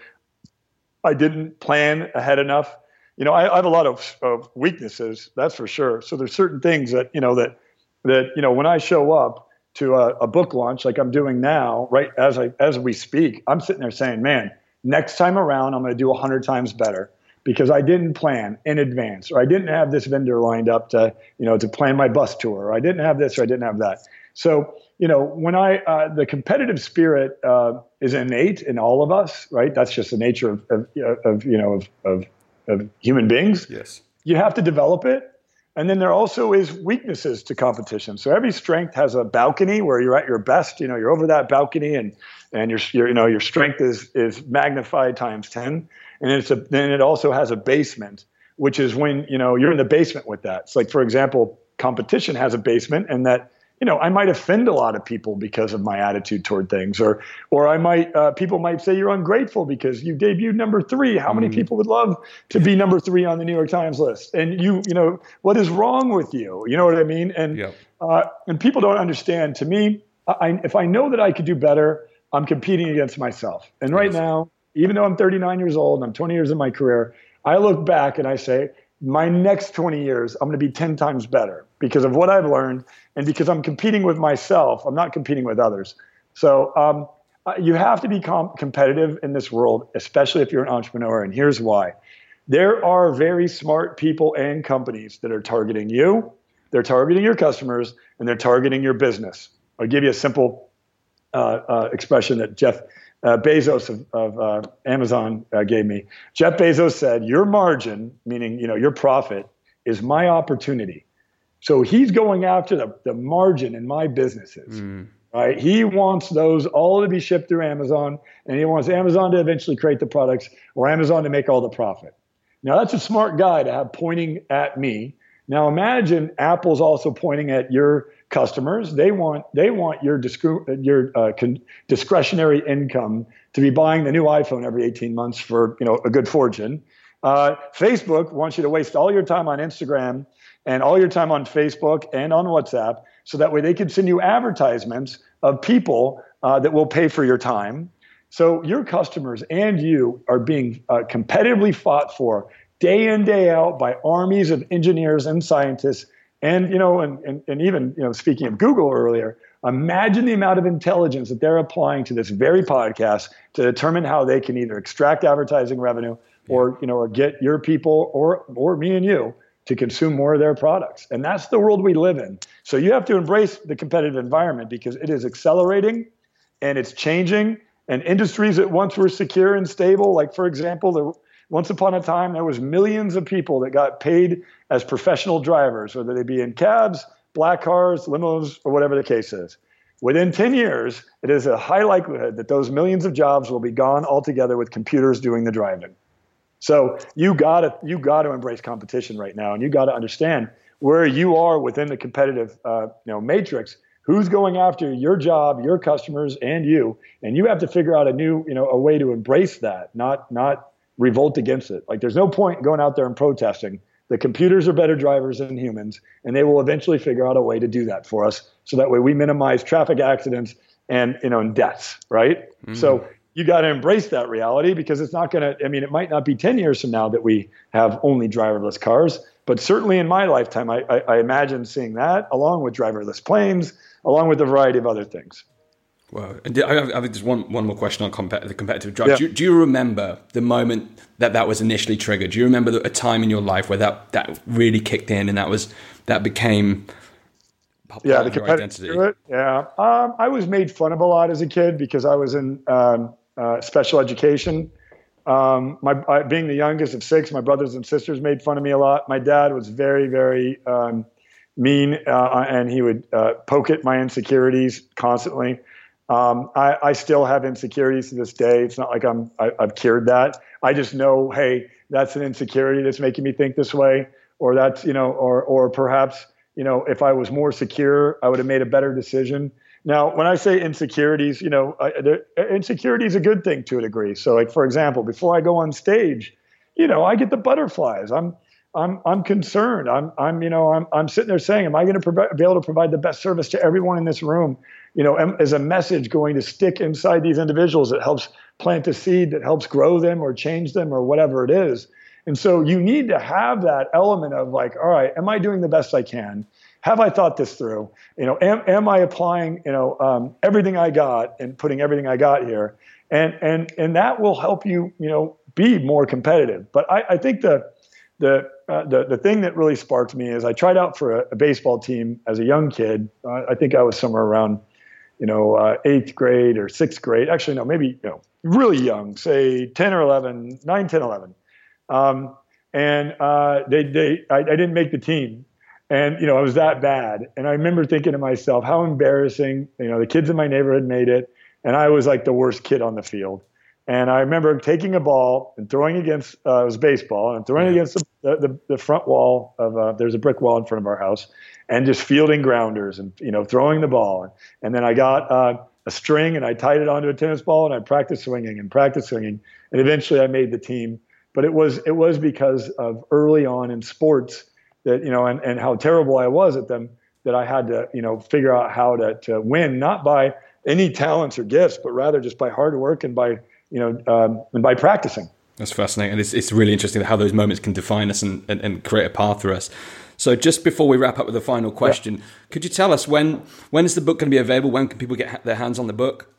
I didn't plan ahead enough. You know, I, I have a lot of, of weaknesses, that's for sure. So there's certain things that you know that that you know when I show up to a, a book launch like I'm doing now, right as I as we speak, I'm sitting there saying, "Man, next time around, I'm going to do hundred times better." because I didn't plan in advance, or I didn't have this vendor lined up to, you know, to plan my bus tour, or I didn't have this, or I didn't have that. So you know, when I uh, the competitive spirit uh, is innate in all of us, right? That's just the nature of, of, of you know of, of, of human beings. Yes, you have to develop it, and then there also is weaknesses to competition. So every strength has a balcony where you're at your best. You know, you're over that balcony, and and your, your you know your strength is is magnified times ten, and it's a then it also has a basement, which is when you know you're in the basement with that. It's like for example, competition has a basement, and that you know, I might offend a lot of people because of my attitude toward things, or, or I might, uh, people might say you're ungrateful because you debuted number three. How many mm. people would love to be number three on the New York Times list? And you, you know, what is wrong with you? You know what I mean? And, yep. uh, and people don't understand. To me, I, if I know that I could do better, I'm competing against myself. And right yes. now, even though I'm 39 years old and I'm 20 years in my career, I look back and I say, my next 20 years, I'm going to be 10 times better because of what I've learned and because I'm competing with myself. I'm not competing with others. So um, uh, you have to be com- competitive in this world, especially if you're an entrepreneur. And here's why there are very smart people and companies that are targeting you, they're targeting your customers, and they're targeting your business. I'll give you a simple uh, uh, expression that Jeff uh, Bezos of, of uh, Amazon uh, gave me. Jeff Bezos said, "Your margin, meaning you know your profit, is my opportunity." So he's going after the, the margin in my businesses. Mm. Right? He wants those all to be shipped through Amazon, and he wants Amazon to eventually create the products or Amazon to make all the profit. Now that's a smart guy to have pointing at me. Now imagine Apple's also pointing at your customers. They want they want your discre- your uh, con- discretionary income to be buying the new iPhone every 18 months for you know a good fortune. Uh, Facebook wants you to waste all your time on Instagram and all your time on Facebook and on WhatsApp, so that way they can send you advertisements of people uh, that will pay for your time. So your customers and you are being uh, competitively fought for day in day out by armies of engineers and scientists and you know, and, and, and even you know, speaking of Google earlier, imagine the amount of intelligence that they're applying to this very podcast to determine how they can either extract advertising revenue or you know, or get your people or or me and you to consume more of their products. And that's the world we live in. So you have to embrace the competitive environment because it is accelerating and it's changing. And industries that once were secure and stable, like for example, the once upon a time, there was millions of people that got paid as professional drivers, whether they be in cabs, black cars, limos, or whatever the case is. Within 10 years, it is a high likelihood that those millions of jobs will be gone altogether with computers doing the driving. So you gotta you gotta embrace competition right now, and you gotta understand where you are within the competitive uh, you know matrix. Who's going after your job, your customers, and you, and you have to figure out a new you know a way to embrace that, not not revolt against it. Like there's no point going out there and protesting. The computers are better drivers than humans, and they will eventually figure out a way to do that for us. So that way we minimize traffic accidents and you know and deaths, right? Mm-hmm. So you got to embrace that reality because it's not going to. I mean, it might not be 10 years from now that we have only driverless cars, but certainly in my lifetime, I, I, I imagine seeing that along with driverless planes, along with a variety of other things. Well, I have just one, one more question on compet- the competitive drive. Yeah. Do, you, do, you remember the moment that that was initially triggered? Do you remember a time in your life where that, that really kicked in and that was that became yeah the competitive identity? Yeah, um, I was made fun of a lot as a kid because I was in um, uh, special education. Um, my I, being the youngest of six, my brothers and sisters made fun of me a lot. My dad was very very um, mean, uh, and he would uh, poke at my insecurities constantly. Um, I, I, still have insecurities to this day. It's not like I'm I, I've cured that. I just know, hey, that's an insecurity that's making me think this way, or that's you know, or or perhaps you know, if I was more secure, I would have made a better decision. Now, when I say insecurities, you know, insecurity is a good thing to a degree. So, like for example, before I go on stage, you know, I get the butterflies. I'm I'm I'm concerned. I'm I'm you know I'm I'm sitting there saying, am I going to be able to provide the best service to everyone in this room? you know, as a message going to stick inside these individuals that helps plant a seed that helps grow them or change them or whatever it is. And so you need to have that element of like, all right, am I doing the best I can? Have I thought this through? You know, am, am I applying, you know, um, everything I got and putting everything I got here? And and and that will help you, you know, be more competitive. But I, I think the the, uh, the the thing that really sparked me is I tried out for a, a baseball team as a young kid. Uh, I think I was somewhere around you know, uh, eighth grade or sixth grade. Actually, no, maybe, you know, really young, say 10 or 11, 9, 10, 11. Um, and uh, they, they, I, I, didn't make the team. And, you know, I was that bad. And I remember thinking to myself, how embarrassing, you know, the kids in my neighborhood made it. And I was like the worst kid on the field. And I remember taking a ball and throwing against, uh, it was baseball, and throwing against the, the, the front wall of, uh, there's a brick wall in front of our house and just fielding grounders and you know throwing the ball. And then I got uh, a string and I tied it onto a tennis ball and I practiced swinging and practiced swinging. And eventually I made the team. But it was it was because of early on in sports that you know and, and how terrible I was at them that I had to you know figure out how to to win not by any talents or gifts but rather just by hard work and by you know um, and by practicing. That's fascinating. It's, it's really interesting how those moments can define us and, and, and create a path for us. So, just before we wrap up with the final question, yeah. could you tell us when when is the book going to be available? When can people get their hands on the book?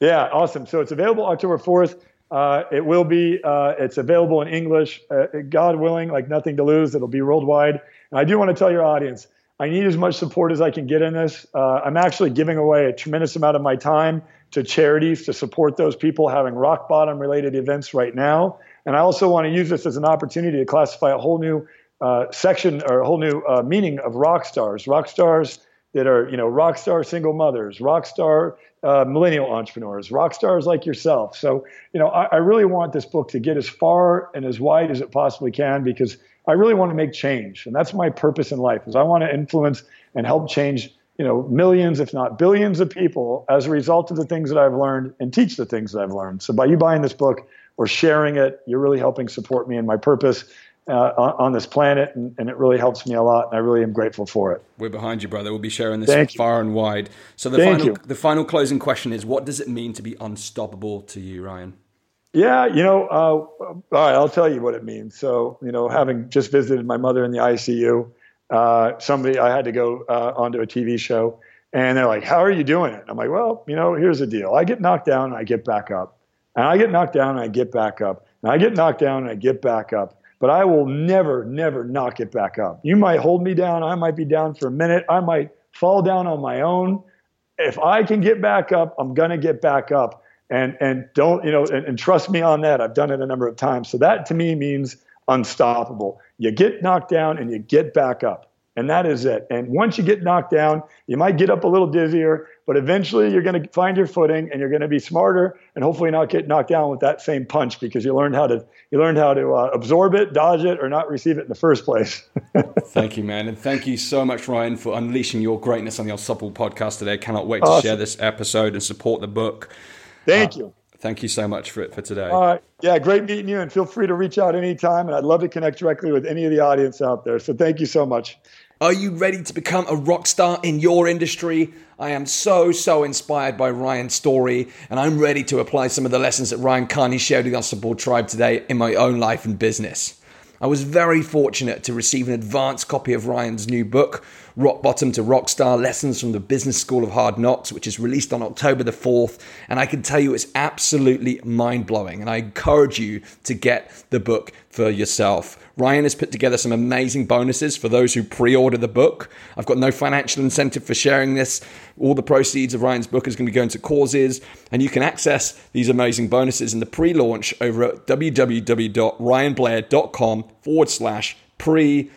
Yeah, awesome. So it's available October fourth. Uh, it will be. Uh, it's available in English. Uh, God willing, like nothing to lose. It'll be worldwide. And I do want to tell your audience, I need as much support as I can get in this. Uh, I'm actually giving away a tremendous amount of my time to charities to support those people having rock bottom related events right now. And I also want to use this as an opportunity to classify a whole new uh, section or a whole new uh, meaning of rock stars. Rock stars that are, you know, rock star single mothers, rock star uh, millennial entrepreneurs, rock stars like yourself. So, you know, I, I, really want this book to get as far and as wide as it possibly can because I really want to make change, and that's my purpose in life. Is I want to influence and help change, you know, millions, if not billions, of people as a result of the things that I've learned and teach the things that I've learned. So, by you buying this book or sharing it, you're really helping support me in my purpose uh, on, this planet, and, and, it really helps me a lot, and I really am grateful for it. We're behind you, brother. We'll be sharing this Thank far you. and wide. So the Thank final, you. the final closing question is: What does it mean to be unstoppable to you, Ryan? Yeah, you know, uh, all right, I'll tell you what it means. So, you know, having just visited my mother in the ICU, uh, somebody I had to go uh, onto a TV show, and they're like, "How are you doing it?" I'm like, "Well, you know, here's the deal. I get knocked down, and I get back up, and I get knocked down, and I get back up, and I get knocked down, and I get back up." but I will never, never knock it back up. You might hold me down. I might be down for a minute. I might fall down on my own. If I can get back up, I'm going to get back up. And, and don't, you know, and, and trust me on that. I've done it a number of times. So that to me means unstoppable. You get knocked down and you get back up. And that is it. And once you get knocked down, you might get up a little dizzier, but eventually you're going to find your footing and you're going to be smarter and hopefully not get knocked down with that same punch because you learned how to you learned how to uh, absorb it, dodge it, or not receive it in the first place. [LAUGHS] thank you, man, and thank you so much, Ryan, for unleashing your greatness on the Unstoppable podcast today. I cannot wait to awesome. share this episode and support the book. Thank uh, you. Thank you so much for it for today. All right. Yeah, great meeting you, and feel free to reach out anytime. And I'd love to connect directly with any of the audience out there. So thank you so much. Are you ready to become a rock star in your industry? I am so, so inspired by Ryan's story, and I'm ready to apply some of the lessons that Ryan Carney shared with our support tribe today in my own life and business. I was very fortunate to receive an advanced copy of Ryan's new book, Rock Bottom to Rockstar Lessons from the Business School of Hard Knocks, which is released on October the 4th. And I can tell you it's absolutely mind blowing. And I encourage you to get the book for yourself. Ryan has put together some amazing bonuses for those who pre order the book. I've got no financial incentive for sharing this. All the proceeds of Ryan's book is going to be going to causes, and you can access these amazing bonuses in the pre launch over at www.ryanblair.com forward slash pre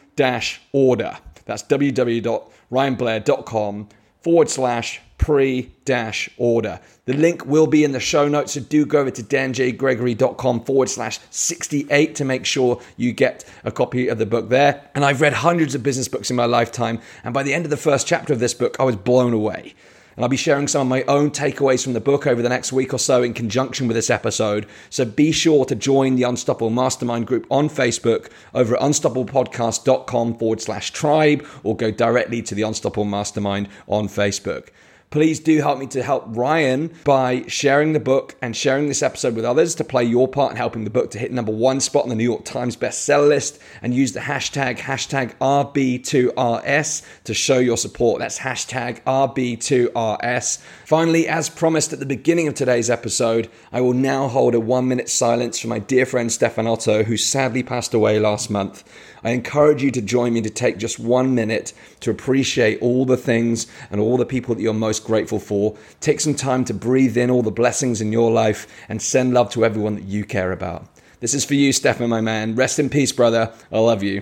order. That's www.ryanblair.com forward slash pre dash order. The link will be in the show notes, so do go over to danjgregory.com forward slash 68 to make sure you get a copy of the book there. And I've read hundreds of business books in my lifetime, and by the end of the first chapter of this book, I was blown away. And I'll be sharing some of my own takeaways from the book over the next week or so in conjunction with this episode. So be sure to join the Unstoppable Mastermind group on Facebook over at unstoppablepodcast.com forward slash tribe or go directly to the Unstoppable Mastermind on Facebook please do help me to help Ryan by sharing the book and sharing this episode with others to play your part in helping the book to hit number one spot on the New York Times bestseller list and use the hashtag, hashtag RB2RS to show your support. That's hashtag RB2RS. Finally, as promised at the beginning of today's episode, I will now hold a one minute silence for my dear friend Stefan Otto, who sadly passed away last month. I encourage you to join me to take just one minute to appreciate all the things and all the people that you're most grateful for. Take some time to breathe in all the blessings in your life and send love to everyone that you care about. This is for you, Stefan, my man. Rest in peace, brother. I love you.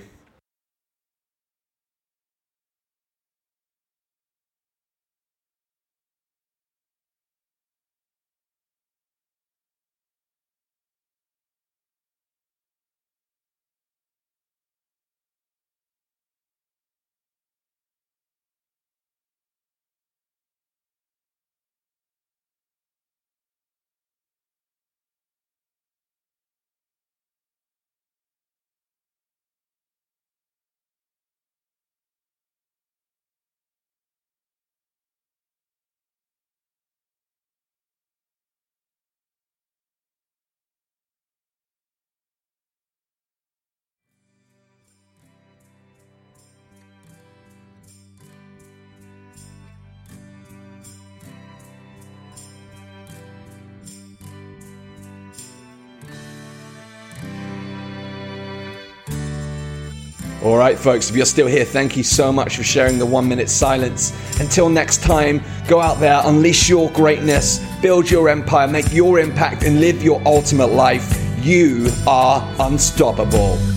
All right, folks, if you're still here, thank you so much for sharing the one minute silence. Until next time, go out there, unleash your greatness, build your empire, make your impact, and live your ultimate life. You are unstoppable.